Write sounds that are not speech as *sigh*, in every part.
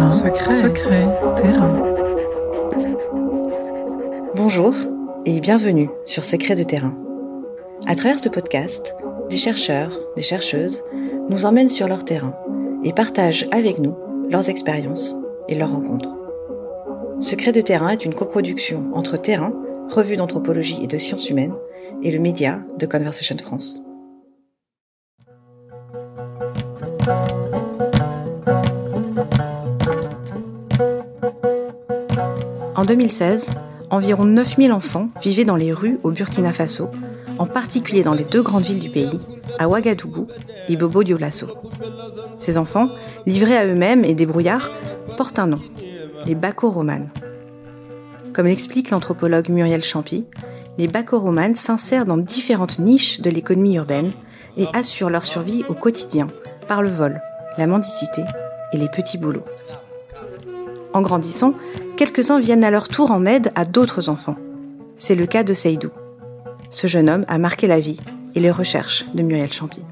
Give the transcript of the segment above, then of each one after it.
Terrain, secret, secret, terrain. Bonjour et bienvenue sur Secret de terrain. À travers ce podcast, des chercheurs, des chercheuses nous emmènent sur leur terrain et partagent avec nous leurs expériences et leurs rencontres. Secret de terrain est une coproduction entre Terrain, revue d'anthropologie et de sciences humaines, et le média de Conversation France. En 2016, environ 9000 enfants vivaient dans les rues au Burkina Faso, en particulier dans les deux grandes villes du pays, à Ouagadougou et Bobo Dioulasso. Ces enfants, livrés à eux-mêmes et débrouillards, portent un nom, les Baco-Romanes. Comme l'explique l'anthropologue Muriel Champy, les Baco-Romanes s'insèrent dans différentes niches de l'économie urbaine et assurent leur survie au quotidien par le vol, la mendicité et les petits boulots. En grandissant, quelques-uns viennent à leur tour en aide à d'autres enfants. C'est le cas de Seydou. Ce jeune homme a marqué la vie et les recherches de Muriel Champy.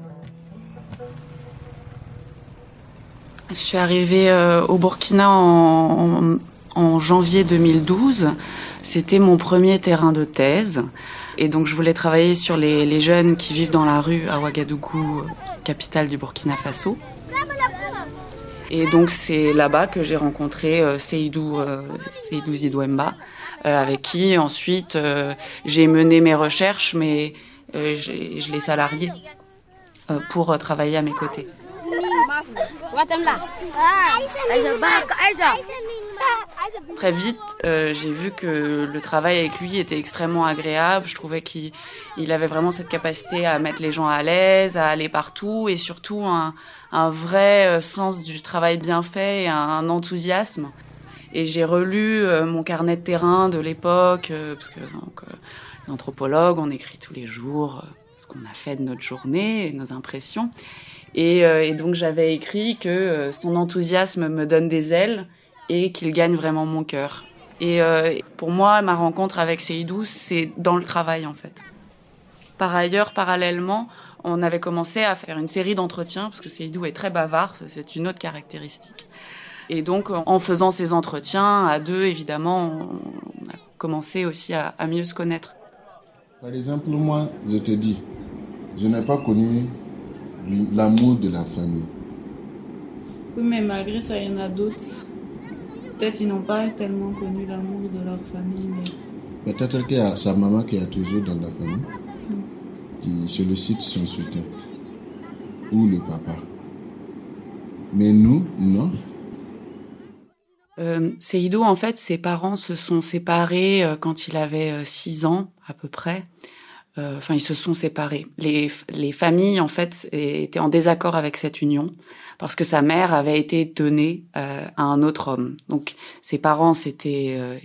Je suis arrivée euh, au Burkina en, janvier 2012. C'était mon premier terrain de thèse. Et donc je voulais travailler sur les jeunes qui vivent dans la rue à Ouagadougou, capitale du Burkina Faso. Et donc c'est là-bas que j'ai rencontré euh, Seydou, euh, Seydou Zidouemba, euh, avec qui ensuite j'ai mené mes recherches, mais je l'ai salarié pour travailler à mes côtés. Très vite, euh, j'ai vu que le travail avec lui était extrêmement agréable. Je trouvais qu'il il avait vraiment cette capacité à mettre les gens à l'aise, à aller partout et surtout un, un vrai euh, sens du travail bien fait et un, enthousiasme. Et j'ai relu euh, mon carnet de terrain de l'époque, euh, parce que donc, les anthropologues, on écrit tous les jours ce qu'on a fait de notre journée, et nos impressions. Et, et donc j'avais écrit que son enthousiasme me donne des ailes et qu'il gagne vraiment mon cœur. Et pour moi, ma rencontre avec Seydou, c'est dans le travail en fait. Par ailleurs, parallèlement, on avait commencé à faire une série d'entretiens, parce que Seydou est très bavard, c'est une autre caractéristique. Et donc, en faisant ces entretiens, à deux, évidemment, on on a commencé aussi à, à mieux se connaître. Par exemple, moi, je te dis, je n'ai pas connu l'amour de la famille. Oui, mais malgré ça, il y en a d'autres. Peut-être ils n'ont pas tellement connu l'amour de leur famille, mais Peut-être qu'il y a sa maman qui est toujours dans la famille, qui sollicite son soutien, ou le papa. Mais nous, non. Euh, Seydou, en fait, ses parents se sont séparés euh, quand il avait 6 ans, à peu près. Euh, Enfin, ils se sont séparés. Les, les familles, en fait, étaient en désaccord avec cette union parce que sa mère avait été donnée euh, à un autre homme. Donc, ses parents s'étaient euh,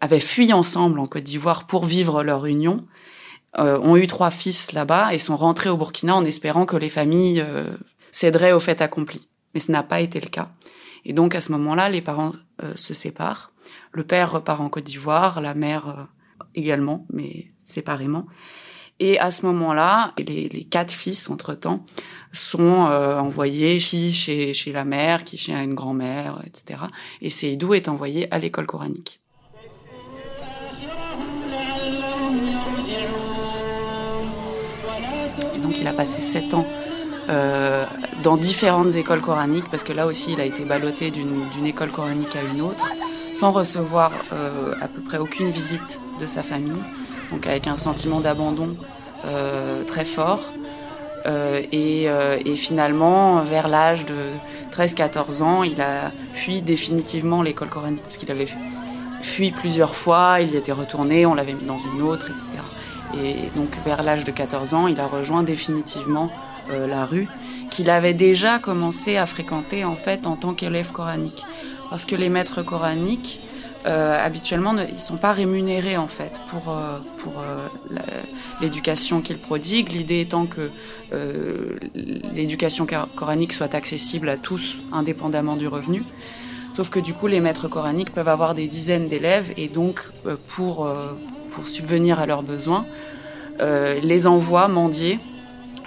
avaient fui ensemble en Côte d'Ivoire pour vivre leur union. Euh, ont eu trois fils là-bas et sont rentrés au Burkina en espérant que les familles euh, céderaient au fait accompli. Mais ce n'a pas été le cas. Et donc à ce moment-là, les parents euh, se séparent. Le père repart en Côte d'Ivoire, la mère euh, également, mais séparément. Et à ce moment-là, les, les quatre fils, entre-temps, sont euh, envoyés chez, chez la mère, qui chez une grand-mère, etc. Et Seydou est envoyé à l'école coranique. Il a passé sept ans euh, dans différentes écoles coraniques, parce que là aussi il a été ballotté d'une école coranique à une autre, sans recevoir euh, à peu près aucune visite de sa famille, donc avec un sentiment d'abandon euh, très fort. Et, et finalement, vers l'âge de 13-14 ans, il a fui définitivement l'école coranique, parce qu'il avait fui plusieurs fois, il y était retourné, on l'avait mis dans une autre, etc. Et donc vers l'âge de 14 ans, il a rejoint définitivement euh, la rue, qu'il avait déjà commencé à fréquenter en fait en tant qu'élève coranique. Parce que les maîtres coraniques, euh, habituellement, ne, ils sont pas rémunérés en fait pour euh, pour euh, l'éducation qu'ils prodiguent. L'idée étant que l'éducation cor- coranique soit accessible à tous, indépendamment du revenu. Sauf que du coup, les maîtres coraniques peuvent avoir des dizaines d'élèves et donc pour pour subvenir à leurs besoins, euh, les envoient mendier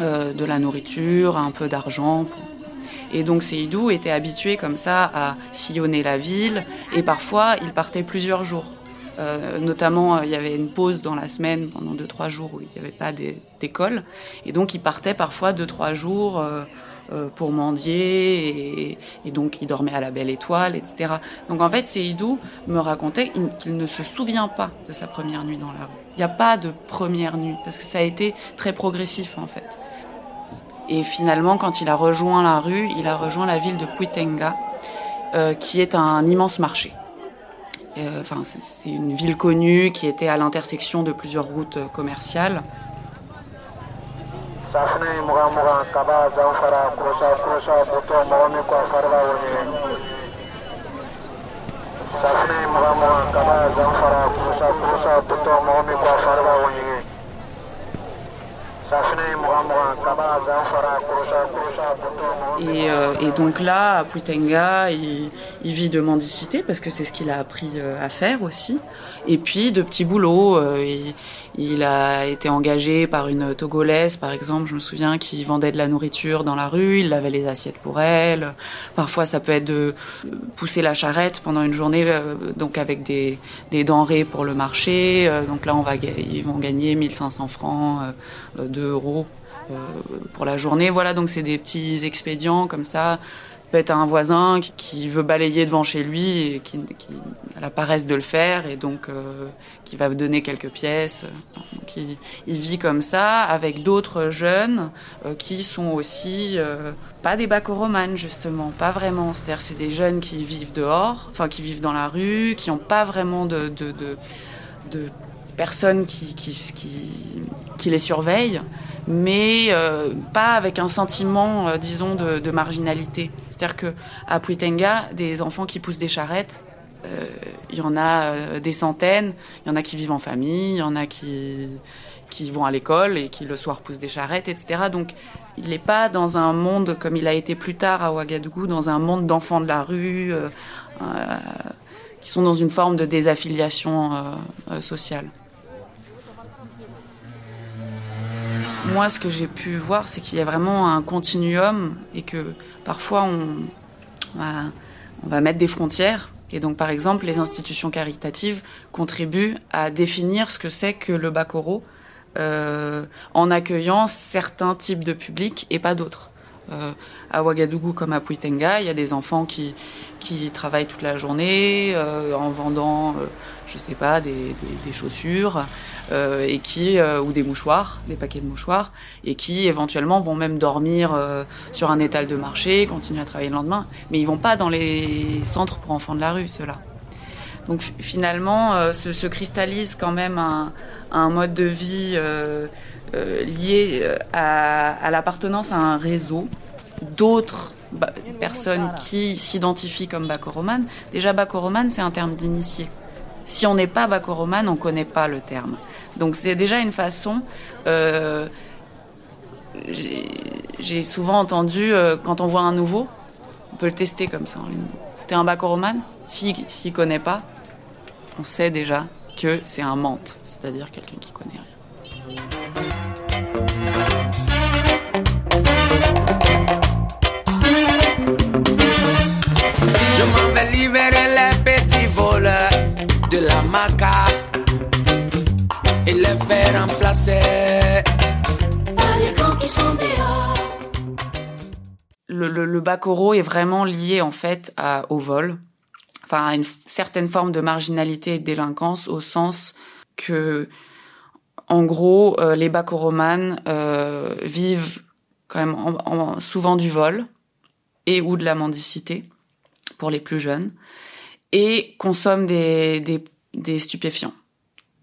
euh, de la nourriture, un peu d'argent Et donc Seydou était habitué comme ça à sillonner la ville et parfois il partait plusieurs jours. Euh, notamment, il y avait une pause dans la semaine pendant deux trois jours où il n'y avait pas d'école, et donc il partait parfois deux trois jours pour mendier, et, et, donc il dormait à la Belle Étoile, etc. Donc en fait, Seydou me racontait qu'il ne se souvient pas de sa première nuit dans la rue. Il n'y a pas de première nuit parce que ça a été très progressif en fait. Et finalement, quand il a rejoint la rue, il a rejoint la ville de Puitenga, euh, qui est un immense marché. Euh, enfin, c'est une ville connue qui était à l'intersection de plusieurs routes commerciales. Et, euh, et, donc là, à Puitenga, il, il, vit de mendicité parce que c'est ce qu'il a appris euh, à faire aussi. Et puis de petits boulots. Euh, il, il, a été engagé par une Togolaise, par exemple, je me souviens, qui vendait de la nourriture dans la rue. Il lavait les assiettes pour elle. Parfois, ça peut être de pousser la charrette pendant une journée, donc avec des, denrées pour le marché. donc là, on va, ils vont gagner 1500 francs, 2 euros euh, pour la journée. Voilà, donc c'est des petits expédients comme ça. Peut-être un voisin qui veut balayer devant chez lui et qui, a la paresse de le faire et donc euh, qui va donner quelques pièces. Donc il, vit comme ça avec d'autres jeunes euh, qui sont aussi euh, pas des bacoromanes justement, pas vraiment. C'est-à-dire c'est des jeunes qui vivent dehors, enfin qui vivent dans la rue, qui n'ont pas vraiment de, de, de, de personnes qui, qui, qui, qui les surveillent mais euh, pas avec un sentiment, euh, disons, de, marginalité. C'est-à-dire que à Puitenga, des enfants qui poussent des charrettes, euh, il y en a des centaines. Il y en a qui vivent en famille, il y en a qui qui vont à l'école et qui le soir poussent des charrettes, etc. Donc il n'est pas dans un monde comme il a été plus tard à Ouagadougou, dans un monde d'enfants de la rue qui sont dans une forme de désaffiliation sociale. Moi, ce que j'ai pu voir, c'est qu'il y a vraiment un continuum et que parfois on va, mettre des frontières. Et donc, par exemple, les institutions caritatives contribuent à définir ce que c'est que le Bakoro euh, en accueillant certains types de publics et pas d'autres. Euh, à Ouagadougou comme à Puitenga, il y a des enfants qui, qui travaillent toute la journée euh, en vendant, euh, je sais pas, des, chaussures euh, et qui ou des mouchoirs, des paquets de mouchoirs, et qui éventuellement vont même dormir sur un étal de marché, continuer à travailler le lendemain, mais ils vont pas dans les centres pour enfants de la rue, ceux-là. Donc finalement, se, se, cristallise quand même un, mode de vie euh, euh, lié à, l'appartenance à un réseau d'autres bah, personnes qui s'identifient comme bacoroman. Déjà, bacoroman, c'est un terme d'initié. Si on n'est pas bacoroman, on ne connaît pas le terme. Donc c'est déjà une façon... Euh, J'ai souvent entendu, euh, quand on voit un nouveau, on peut le tester comme ça. T'es un bacoroman S'il si, ne connaît pas, on sait déjà que c'est un mente, c'est-à-dire quelqu'un qui connaît rien. De la maca. Et les faire remplacer. Par les grands qui sont dehors. Le, le, est vraiment lié en fait à, au vol, enfin à une certaine forme de marginalité et de délinquance au sens que en gros euh, les Bakoromanes euh, vivent quand même en, en, souvent du vol et ou de la mendicité pour les plus jeunes et consomment des, des, stupéfiants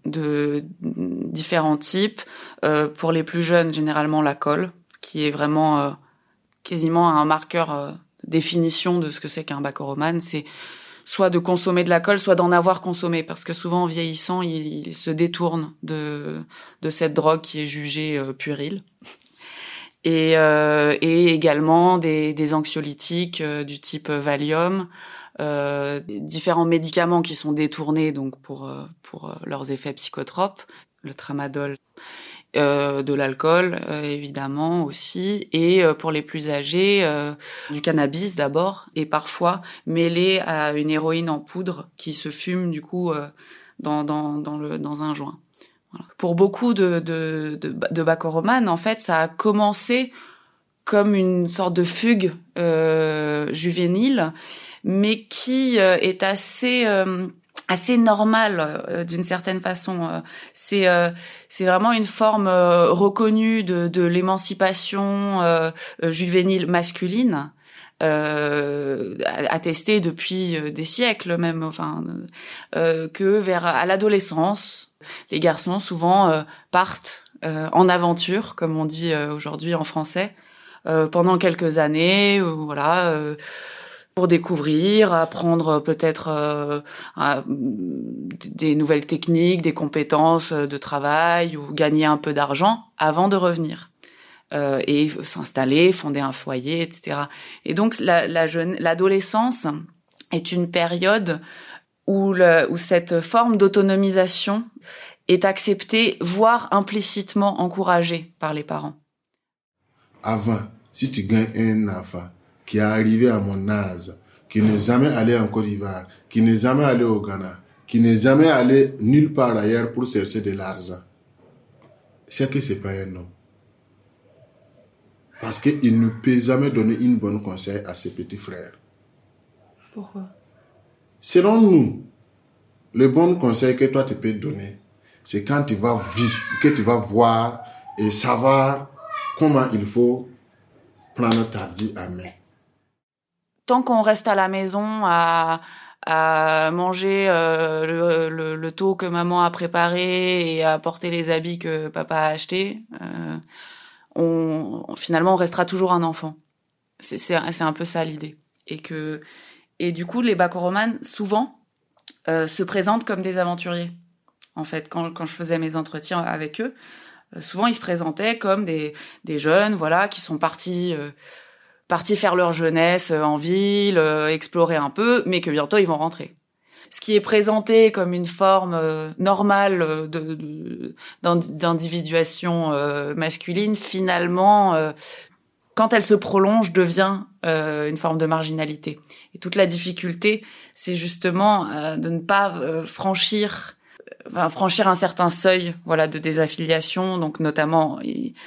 de différents types. Euh, pour les plus jeunes, généralement la colle, qui est vraiment euh, quasiment un marqueur euh, définition de ce que c'est qu'un bacoroman. C'est soit de consommer de la colle, soit d'en avoir consommé, parce que souvent en vieillissant, il, il, se détourne de, de cette drogue qui est jugée puérile. Et, et, également des, anxiolytiques du type Valium, euh, différents médicaments qui sont détournés donc pour, pour leurs effets psychotropes, le tramadol. euh, de l'alcool euh, évidemment aussi, et euh, pour les plus âgés, du cannabis d'abord, et parfois mêlé à une héroïne en poudre qui se fume du coup dans, dans, dans, le, dans un joint. Pour beaucoup de, de, de, de bacoromanes, en fait, ça a commencé comme une sorte de fugue juvénile, mais qui est assez assez normal euh, d'une certaine façon. Euh, c'est euh, c'est vraiment une forme reconnue de, de l'émancipation juvénile masculine. Euh, attestée depuis des siècles même, enfin que vers à l'adolescence, les garçons souvent partent en aventure, comme on dit aujourd'hui en français, pendant quelques années, voilà pour découvrir, apprendre peut-être euh, des nouvelles techniques, des compétences de travail ou gagner un peu d'argent avant de revenir euh, et s'installer, fonder un foyer, etc. Et donc l'adolescence est une période où, où cette forme d'autonomisation est acceptée, voire implicitement encouragée par les parents. Avant, si tu gagnes un enfant, qui est arrivé à mon âge, qui n'est jamais allé en Côte d'Ivoire, qui n'est jamais allé au Ghana, qui n'est jamais allé nulle part ailleurs pour chercher de l'argent, c'est que c'est pas un homme. Parce qu'il ne peut jamais donner une bonne conseil à ses petits frères. Pourquoi? Selon nous, le bon conseil que toi tu peux donner, c'est quand tu vas vivre, que tu vas voir et savoir comment il faut prendre ta vie à main tant qu'on reste à la maison à, à manger euh, le, le, taux que maman a préparé et à porter les habits que papa a achetés, euh, on, finalement on restera toujours un enfant. C'est, un peu ça l'idée. Et que et du coup les bacoromanes souvent euh, se présentent comme des aventuriers. En fait, quand, quand je faisais mes entretiens avec eux, euh, souvent ils se présentaient comme des, des jeunes, voilà, qui sont partis euh, partis faire leur jeunesse euh, en ville, euh, explorer un peu, mais que bientôt ils vont rentrer. Ce qui est présenté comme une forme euh, normale de, d'individuation masculine, finalement, quand elle se prolonge, devient une forme de marginalité. Et toute la difficulté, c'est justement de ne pas franchir enfin, franchir un certain seuil voilà de désaffiliation. Donc notamment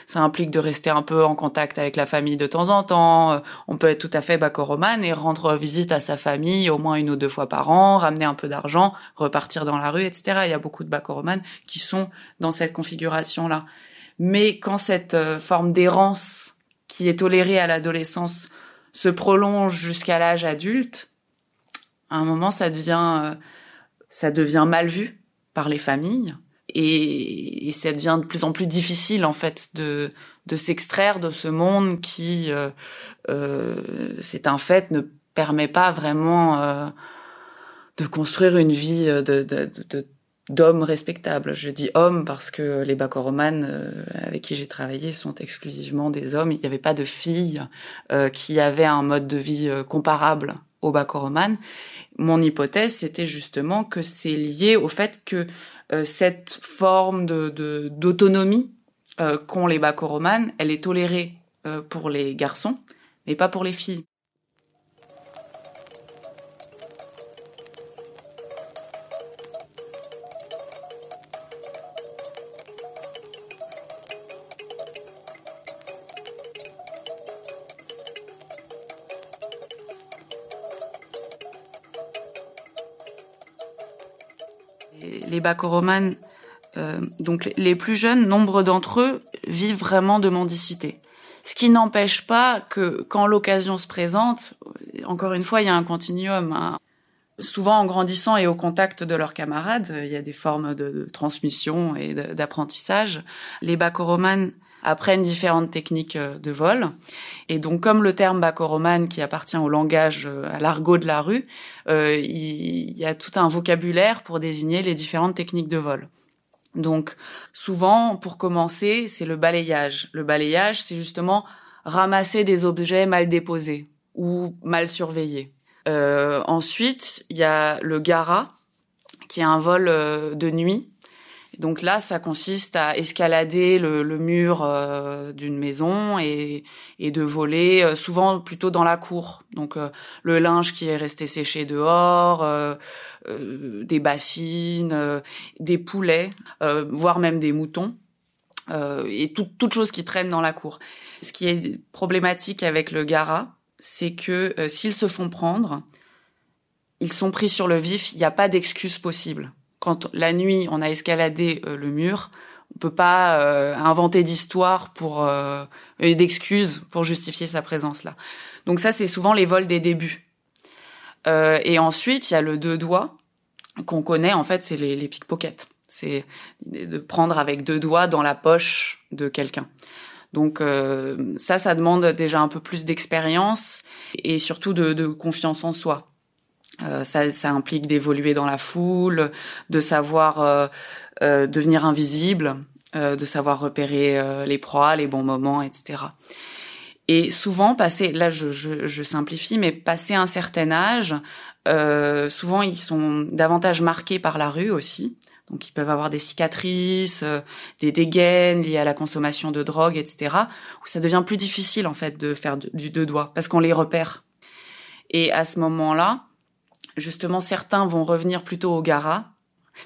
ça implique de rester un peu en contact avec la famille de temps en temps. Euh, on peut être tout à fait bacoroman et rendre visite à sa famille au moins une ou deux fois par an ramener un peu d'argent repartir dans la rue etc il y a beaucoup de bacoroman qui sont dans cette configuration là mais quand cette euh, forme d'errance qui est tolérée à l'adolescence se prolonge jusqu'à l'âge adulte à un moment ça devient euh, ça devient mal vu par les familles et, ça devient de plus en plus difficile en fait de de s'extraire de ce monde qui euh, euh, c'est un fait ne permet pas vraiment euh, de construire une vie de, de, d'hommes respectables. Je dis hommes parce que les bacoromanes avec qui j'ai travaillé sont exclusivement des hommes. Il n'y avait pas de filles qui avaient un mode de vie comparable aux bacoromanes. Mon hypothèse, c'était justement que c'est lié au fait que euh, cette forme de d'autonomie euh, qu'ont les bacoromanes, elle est tolérée euh, pour les garçons, mais pas pour les filles. Les bacoromanes, euh, donc les plus jeunes, nombre d'entre eux vivent vraiment de mendicité. Ce qui n'empêche pas que quand l'occasion se présente, encore une fois, il y a un continuum. Hein. Souvent en grandissant et au contact de leurs camarades, il y a des formes de, transmission et d'apprentissage. Les bacoromanes apprennent différentes techniques euh, de vol. Et donc, comme le terme bacoroman qui appartient au langage, euh, à l'argot de la rue, euh, il, y a tout un vocabulaire pour désigner les différentes techniques de vol. Donc, souvent, pour commencer, c'est le balayage. Le balayage, c'est justement ramasser des objets mal déposés ou mal surveillés. ensuite, il y a le gara, qui est un vol de nuit Donc là, ça consiste à escalader le, mur euh, d'une maison et, de voler, euh, souvent plutôt dans la cour. Donc euh, le linge qui est resté séché dehors, des bassines, des poulets, voire même des moutons, et toutes choses qui traînent dans la cour. Ce qui est problématique avec le Gara, c'est que s'ils se font prendre, ils sont pris sur le vif, il n'y a pas d'excuse possible quand la nuit on a escaladé euh, le mur, on peut pas euh, inventer d'histoire pour euh, d'excuses pour justifier sa présence là. Donc ça c'est souvent les vols des débuts. Euh, et ensuite il y a le deux doigts qu'on connaît en fait c'est les, les pickpockets. C'est de prendre avec deux doigts dans la poche de quelqu'un. Donc ça, ça demande déjà un peu plus d'expérience et surtout de, de confiance en soi. Euh, ça, ça, implique d'évoluer dans la foule, de savoir euh, euh devenir invisible, euh, de savoir repérer les proies, les bons moments, etc. Et souvent, passer, là je, je, je simplifie, mais passer un certain âge, souvent ils sont davantage marqués par la rue aussi. Donc ils peuvent avoir des cicatrices, des dégaines liées à la consommation de drogue, etc. Où ça devient plus difficile en fait de faire du deux doigts parce qu'on les repère. Et à ce moment-là, justement, certains vont revenir plutôt au Gara,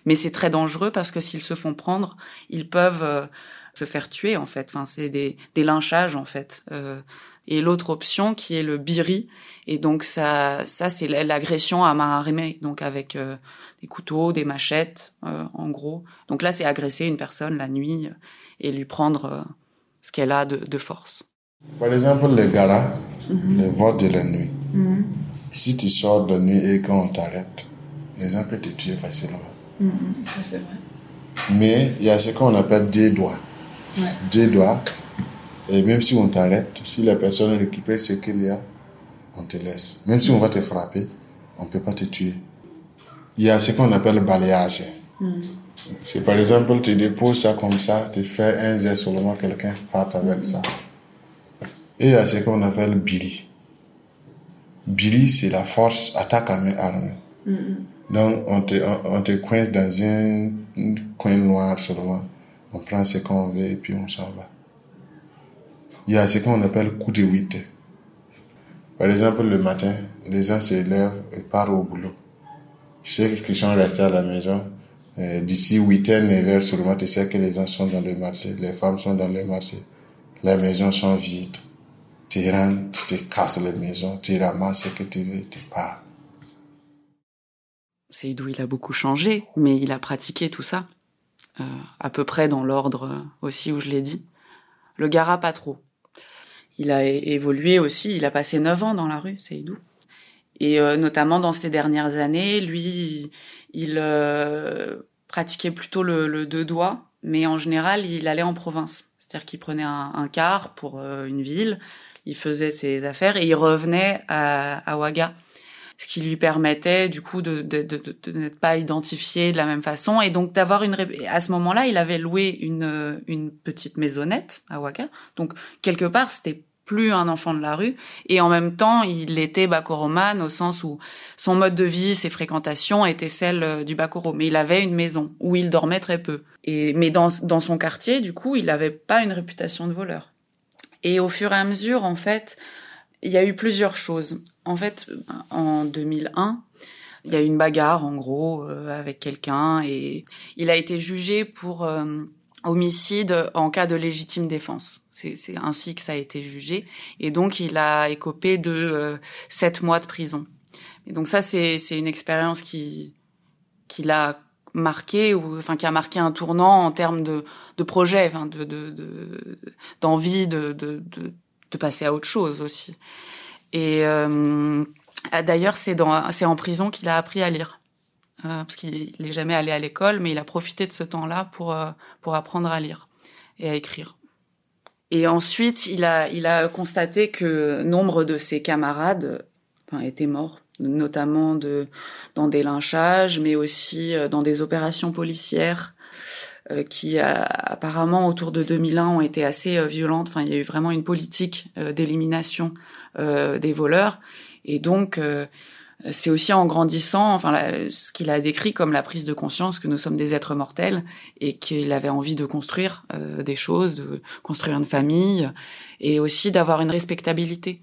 mais c'est très dangereux parce que s'ils se font prendre, ils peuvent euh, se faire tuer en fait. Enfin, c'est des, des lynchages en fait. Euh, et l'autre option qui est le biri, et donc ça, ça c'est l'agression à main armée, donc avec euh, des couteaux, des machettes, en gros. Donc là, c'est agresser une personne la nuit et lui prendre ce qu'elle a de, de, force. Par exemple, le gara, mm le vote de la nuit. Mhm. Si tu sors de nuit et qu'on t'arrête, les gens peuvent te tuer facilement. C'est vrai. Mais il y a ce qu'on appelle des doigts. Ouais. Des doigts. Et même si on t'arrête, si la personne récupère ce qu'il y a, on te laisse. Même si on va te frapper, on ne peut pas te tuer. Il y a ce qu'on appelle le balayage. Mm. C'est par exemple, tu déposes ça comme ça, tu fais un zèle seulement, quelqu'un part avec ça. Et il y a ce qu'on appelle le bili. Billy, c'est la force attaque à main armée. Donc, on te, on, te coince dans un, coin noir seulement. On prend ce qu'on veut et puis on s'en va. Il y a ce qu'on appelle coup de huit. Par exemple, le matin, les gens se lèvent et partent au boulot. Ceux qui sont restés à la maison, euh, d'ici 8 h 9 h seulement, tu sais que les gens sont dans le marché, les femmes sont dans le marché, les maisons sont vides tu rentres, tu casses la maison, tu ramasses ce que tu veux, tu pars. Seydou, il a beaucoup changé, mais il a pratiqué tout ça. Euh, à peu près dans l'ordre aussi où je l'ai dit. Le Gara, pas trop. Il a évolué aussi, il a passé neuf ans dans la rue, Seydou. Et euh, notamment dans ces dernières années, lui, il euh, pratiquait plutôt le, deux doigts, mais en général, il allait en province. C'est-à-dire qu'il prenait un, un, car pour une ville, il faisait ses affaires et il revenait à, à Ouaga. Ce qui lui permettait du coup de, de, de, de n'être pas identifié de la même façon et donc d'avoir une à ce moment-là il avait loué une une petite maisonnette à Ouaga. Donc quelque part c'était plus un enfant de la rue et en même temps il était bakoromane au sens où son mode de vie ses fréquentations étaient celles euh, du bakoro. Mais il avait une maison où il dormait très peu. Et mais dans dans son quartier du coup il n'avait pas une réputation de voleur et au fur et à mesure, en fait, il y a eu plusieurs choses. En fait, en 2001, il y a eu une bagarre, en gros, euh, avec quelqu'un, et il a été jugé pour euh, homicide en cas de légitime défense. C'est ainsi que ça a été jugé. Et donc, il a écopé de euh, sept mois de prison. Et donc ça, c'est une expérience qui, qui l'a marqué ou enfin qui a marqué un tournant en termes de, de projet, enfin, de d'envie de, de, de, de, passer à autre chose aussi. Et euh, ah, d'ailleurs, c'est dans c'est en prison qu'il a appris à lire. Euh, parce qu'il n'est jamais allé à l'école, mais il a profité de ce temps-là pour euh, pour apprendre à lire et à écrire. Et ensuite, il a il a constaté que nombre de ses camarades enfin, étaient morts notamment de, dans des lynchages, mais aussi euh, dans des opérations policières euh, qui apparemment autour de 2001 ont été assez euh, violentes. Enfin, il y a eu vraiment une politique d'élimination des voleurs. Et donc, c'est aussi en grandissant, enfin, ce qu'il a décrit comme la prise de conscience que nous sommes des êtres mortels et qu'il avait envie de construire euh, des choses, de construire une famille et aussi d'avoir une respectabilité.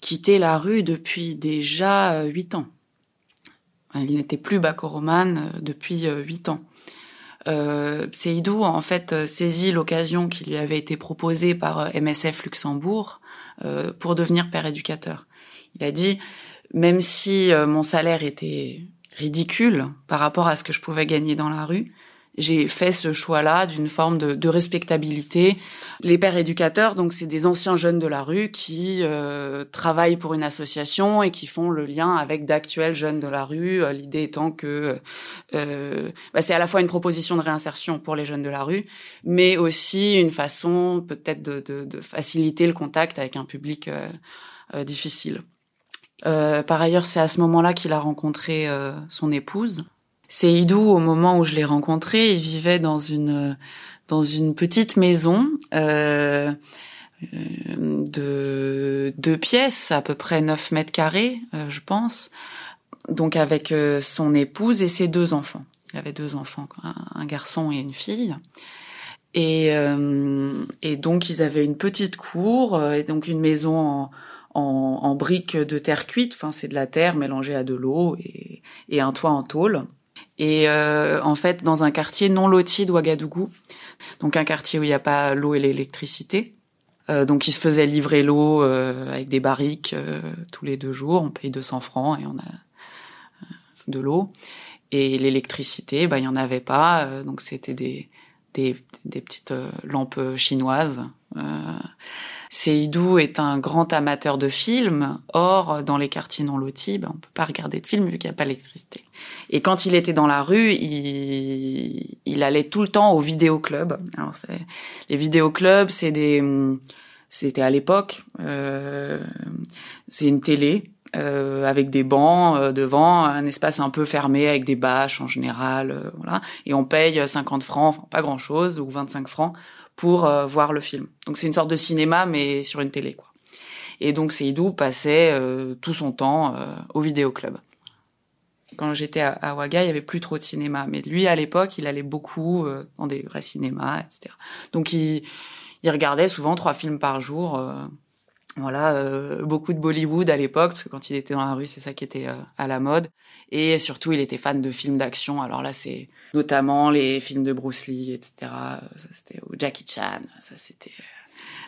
quitté la rue depuis déjà euh, huit ans. Il n'était plus bakoromane depuis huit ans. Seydou, en fait, saisit l'occasion qui lui avait été proposée par MSF Luxembourg pour devenir père éducateur. Il a dit, même si mon salaire était ridicule par rapport à ce que je pouvais gagner dans la rue, j'ai fait ce choix-là d'une forme de, de, respectabilité. Les pères éducateurs, donc c'est des anciens jeunes de la rue qui euh, travaillent pour une association et qui font le lien avec d'actuels jeunes de la rue. Euh, l'idée étant que euh, bah, c'est à la fois une proposition de réinsertion pour les jeunes de la rue, mais aussi une façon peut-être de, de, de, faciliter le contact avec un public euh, euh, difficile. par ailleurs, c'est à ce moment-là qu'il a rencontré son épouse Seydou, au moment où je l'ai rencontré, il vivait dans une dans une petite maison euh, euh de deux pièces, à peu près 9 mètres carrés, euh, je pense. Donc avec euh, son épouse et ses deux enfants. Il avait deux enfants, un, garçon et une fille. Et, et donc ils avaient une petite cour et donc une maison en, en, briques de terre cuite. Enfin c'est de la terre mélangée à de l'eau et un toit en tôle et euh, en fait dans un quartier non loti de Ouagadougou, donc un quartier où il n'y a pas l'eau et l'électricité. Euh, donc il se faisait livrer l'eau euh, avec des barriques euh, tous les deux jours, on paye 200 francs et on a euh, de l'eau. Et l'électricité, bah il y en avait pas, donc c'était des, des, des petites lampes chinoises. Seydou est un grand amateur de films. Or, dans les quartiers non lotis, ben, on peut pas regarder de films vu qu'il n'y a pas d'électricité. Et quand il était dans la rue, il, il allait tout le temps au vidéoclub. Alors, les vidéoclubs, c'est des, c'était à l'époque, euh, c'est une télé euh, avec des bancs euh, devant, un espace un peu fermé avec des bâches en général, euh, voilà. Et on paye 50 francs, enfin, pas grand chose, ou 25 francs pour euh, voir le film. Donc c'est une sorte de cinéma mais sur une télé quoi. Et donc Seydou passait euh, tout son temps euh, au vidéoclub. Quand j'étais à, à Ouaga, il y avait plus trop de cinéma, mais lui à l'époque, il allait beaucoup dans des vrais cinémas, etc. Donc il, il regardait souvent trois films par jour voilà, euh, beaucoup de Bollywood à l'époque, parce que quand il était dans la rue, c'est ça qui était euh, à la mode. Et surtout, il était fan de films d'action. Alors là, c'est notamment les films de Bruce Lee, etc. Ça, c'était Jackie Chan. Ça, c'était euh,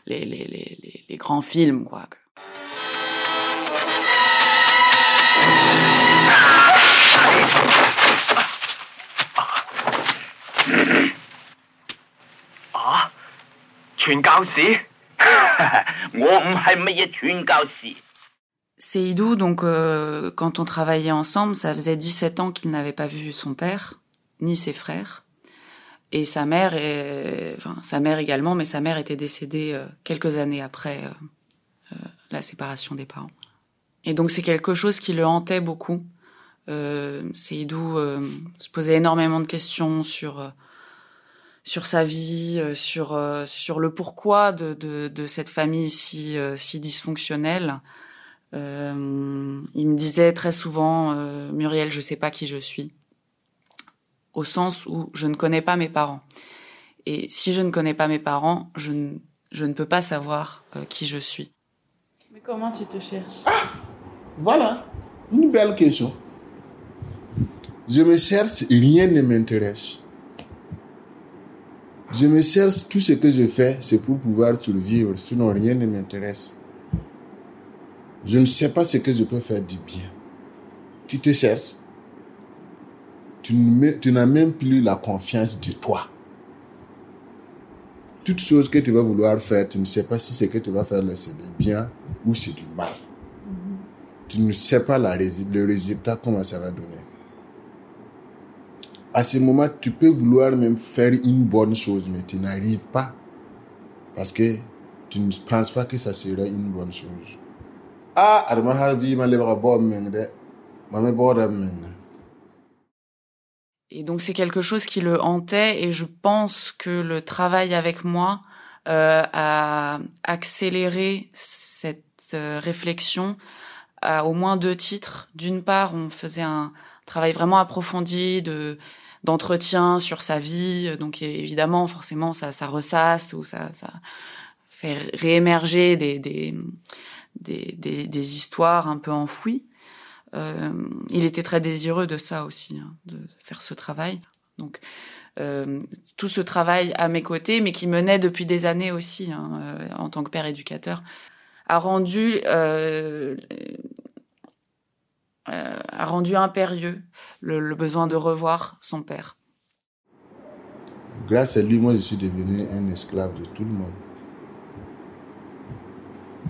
les, les, les, les, grands films, quoi. Ah, *laughs* Seydou, donc euh, quand on travaillait ensemble, ça faisait 17 ans qu'il n'avait pas vu son père ni ses frères et sa mère enfin sa mère également, mais sa mère était décédée euh, quelques années après euh, la séparation des parents. Et donc c'est quelque chose qui le hantait beaucoup. Seydou se posait énormément de questions sur sur sa vie, euh, sur euh, sur le pourquoi de, de, de cette famille si euh, si dysfonctionnelle. Euh, il me disait très souvent, Muriel, je sais pas qui je suis, au sens où je ne connais pas mes parents. Et si je ne connais pas mes parents, je ne je ne peux pas savoir qui je suis. Mais comment tu te cherches? Ah, voilà, une belle question. Je me cherche, rien ne m'intéresse. Je me cherche, tout ce que je fais, c'est pour pouvoir survivre, sinon rien ne m'intéresse. Je ne sais pas ce que je peux faire du bien. Tu te cherches. Tu n'as même plus la confiance de toi. Toute chose que tu vas vouloir faire, tu ne sais pas si ce que tu vas faire c'est du bien ou c'est du mal. tu ne sais pas la le résultat, comment ça va donner. À ce moment, tu peux vouloir même faire une bonne chose, mais tu n'arrives pas. Parce que tu ne penses pas que ça sera une bonne chose. Ah. Et donc c'est quelque chose qui le hantait et je pense que le travail avec moi euh, a accéléré cette euh, réflexion à au moins deux titres. D'une part, on faisait un travail vraiment approfondi de d'entretien sur sa vie, donc évidemment forcément ça ça ressasse ou ça ça fait réémerger des des des, des, histoires un peu enfouies. Euh, il était très désireux de ça aussi, hein, de faire ce travail. Donc euh, tout ce travail à mes côtés, mais qui menait depuis des années aussi hein, euh, en tant que père éducateur, a rendu euh, euh, a rendu impérieux le, le besoin de revoir son père. Grâce à lui, moi, je suis devenu un esclave de tout le monde.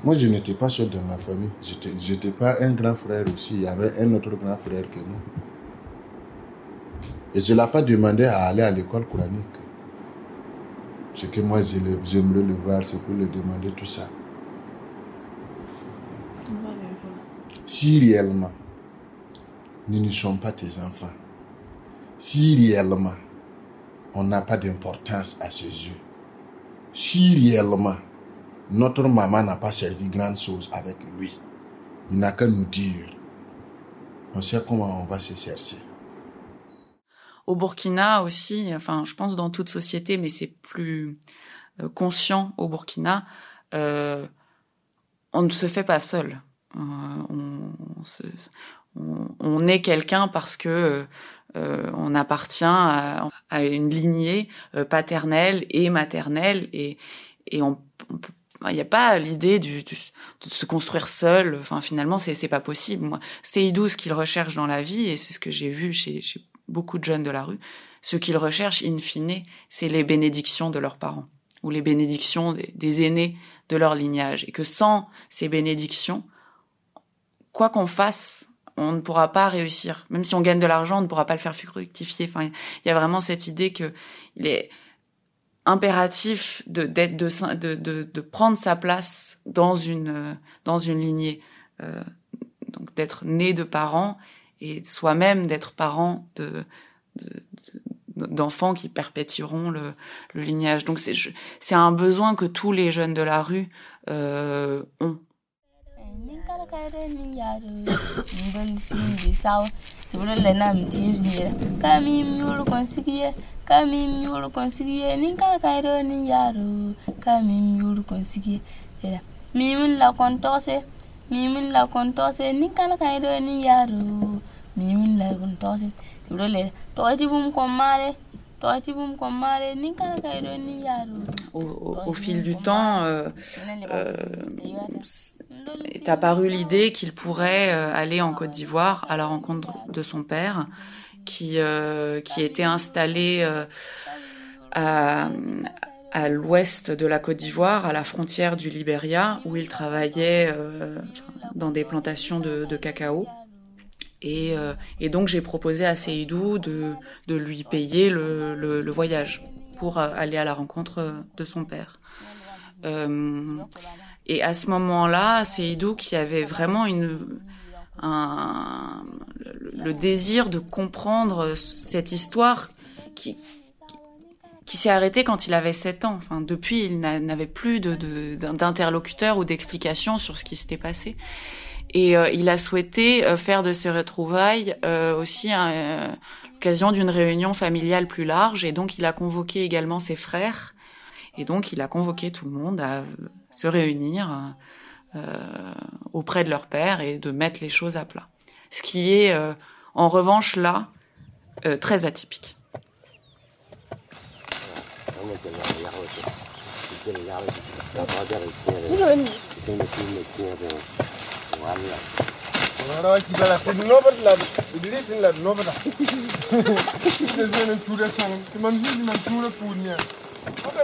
Moi, je n'étais pas seul dans ma famille. Je n'étais pas un grand frère aussi. Il y avait un autre grand frère que moi. Et je ne l'ai pas demandé à aller à l'école coranique. Ce que moi, je le- j'aimerais le voir, c'est pour le demander tout ça. On va le voir. Si réellement, nous ne sommes pas tes enfants, si réellement, on n'a pas d'importance à ses yeux, si réellement, notre maman n'a pas servi grande chose avec lui, il n'a qu'à nous dire. On sait comment on va se chercher. Au Burkina aussi, enfin, je pense dans toute société, mais c'est plus euh, conscient au Burkina, euh, on ne se fait pas seul. Euh, on, se- on- est quelqu'un parce que euh, on appartient à, une lignée euh, paternelle et maternelle et, on, il n'y a pas l'idée de se construire seul. Enfin, finalement, c'est c'est pas possible. Seydou, ce qu'il recherche dans la vie, et c'est ce que j'ai vu chez, chez beaucoup de jeunes de la rue, ce qu'ils recherchent, in fine, c'est les bénédictions de leurs parents ou les bénédictions des, des aînés de leur lignage. Et que sans ces bénédictions, quoi qu'on fasse, on ne pourra pas réussir. Même si on gagne de l'argent, on ne pourra pas le faire fructifier. Enfin, il y a vraiment cette idée que il est impératif de d'être de, de, de, de prendre sa place dans une euh, dans une lignée euh, donc d'être né de parents et soi-même d'être parent de de- de- d'enfants qui perpétueront le, le lignage donc c'est c'est un besoin que tous les jeunes de la rue euh, ont kar kare ni yaro ngol sin bi saw tibro le nam tir ni kami nyul konsigie kami nyul konsigie ni kar kare ni yaro kami nyul konsigie ya mi mun la kontose mi mun la kontose ni kar kare ni yaro mi mun la kontose tibro le to ti bum ko mare au, au, au fil du temps euh, euh, est apparue l'idée qu'il pourrait euh, aller en Côte d'Ivoire à la rencontre de son père, qui, euh, qui était installé euh, à, à l'ouest de la Côte d'Ivoire, à la frontière du Libéria, où il travaillait euh, dans des plantations de, de cacao. Et, euh, et donc j'ai proposé à Seydou de, de lui payer le, le, voyage pour euh, aller à la rencontre euh, de son père. Et à ce moment-là, Seydou qui avait vraiment une, un, le, désir de comprendre cette histoire qui, qui s'est arrêtée quand il avait 7 ans. Enfin, depuis, il n'a- n'avait plus de- de- d'interlocuteur ou d'explication sur ce qui s'était passé. Et euh, il a souhaité euh, faire de ces retrouvailles euh, aussi l'occasion d'une réunion familiale plus large. Et donc, il a convoqué également ses frères. Et donc, il a convoqué tout le monde à se réunir auprès de leur père et de mettre les choses à plat. Ce qui est, en revanche, là, très atypique.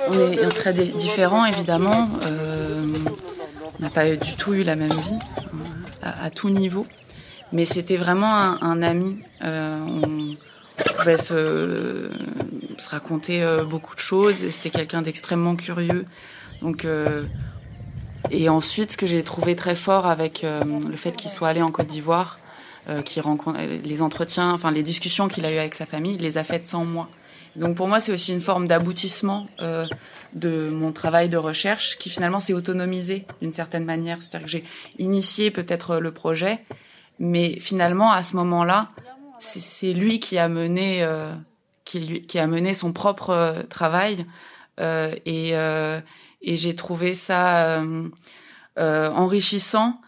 On est très di- différents, évidemment. Euh, on n'a pas du tout eu la même vie. à, tout niveau. Mais c'était vraiment un, ami. on pouvait se, raconter beaucoup de choses. C'était quelqu'un d'extrêmement curieux. Donc et ensuite, ce que j'ai trouvé très fort avec le fait qu'il soit allé en Côte d'Ivoire, euh, qui rencontre les entretiens, enfin les discussions qu'il a eues avec sa famille, il les a faites sans moi. Donc pour moi, c'est aussi une forme d'aboutissement euh, de mon travail de recherche qui finalement s'est autonomisé d'une certaine manière. C'est-à-dire que j'ai initié peut-être le projet, mais finalement à ce moment-là, c'est lui qui a mené euh, qui, qui, a mené son propre euh, travail euh, et, euh, et j'ai trouvé ça enrichissant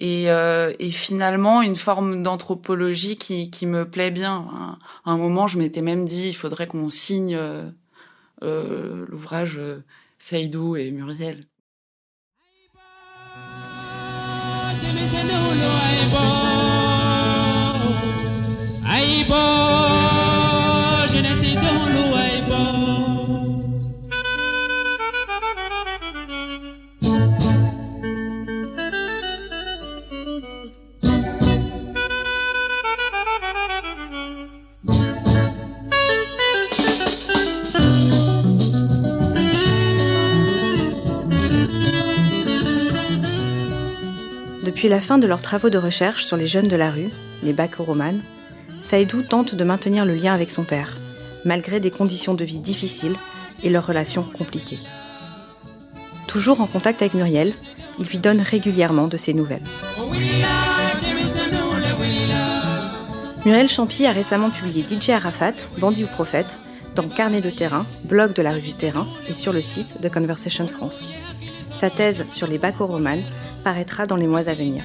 et, euh, et, finalement une forme d'anthropologie qui, me plaît bien. À un moment, je m'étais même dit, il faudrait qu'on signe euh, euh, l'ouvrage euh, Seydou et Muriel. Depuis la fin de leurs travaux de recherche sur les jeunes de la rue, les Bakoromanes, Saïdou tente de maintenir le lien avec son père, malgré des conditions de vie difficiles et leurs relations compliquées. Toujours en contact avec Muriel, il lui donne régulièrement de ses nouvelles. Muriel Champy a récemment publié DJ Arafat, Bandit ou Prophète, dans Carnet de terrain, blog de la revue Terrain et sur le site de Conversation France. Sa thèse sur les Bakoromanes paraîtra dans les mois à venir.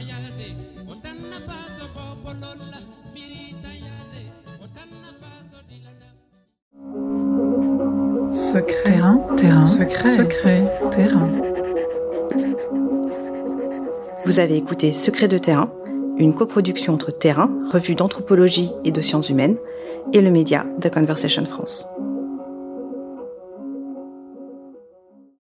Secret, terrain, terrain, secret, secret, terrain. Vous avez écouté Secret de terrain, une coproduction entre Terrain, revue d'anthropologie et de sciences humaines, et le média The Conversation France.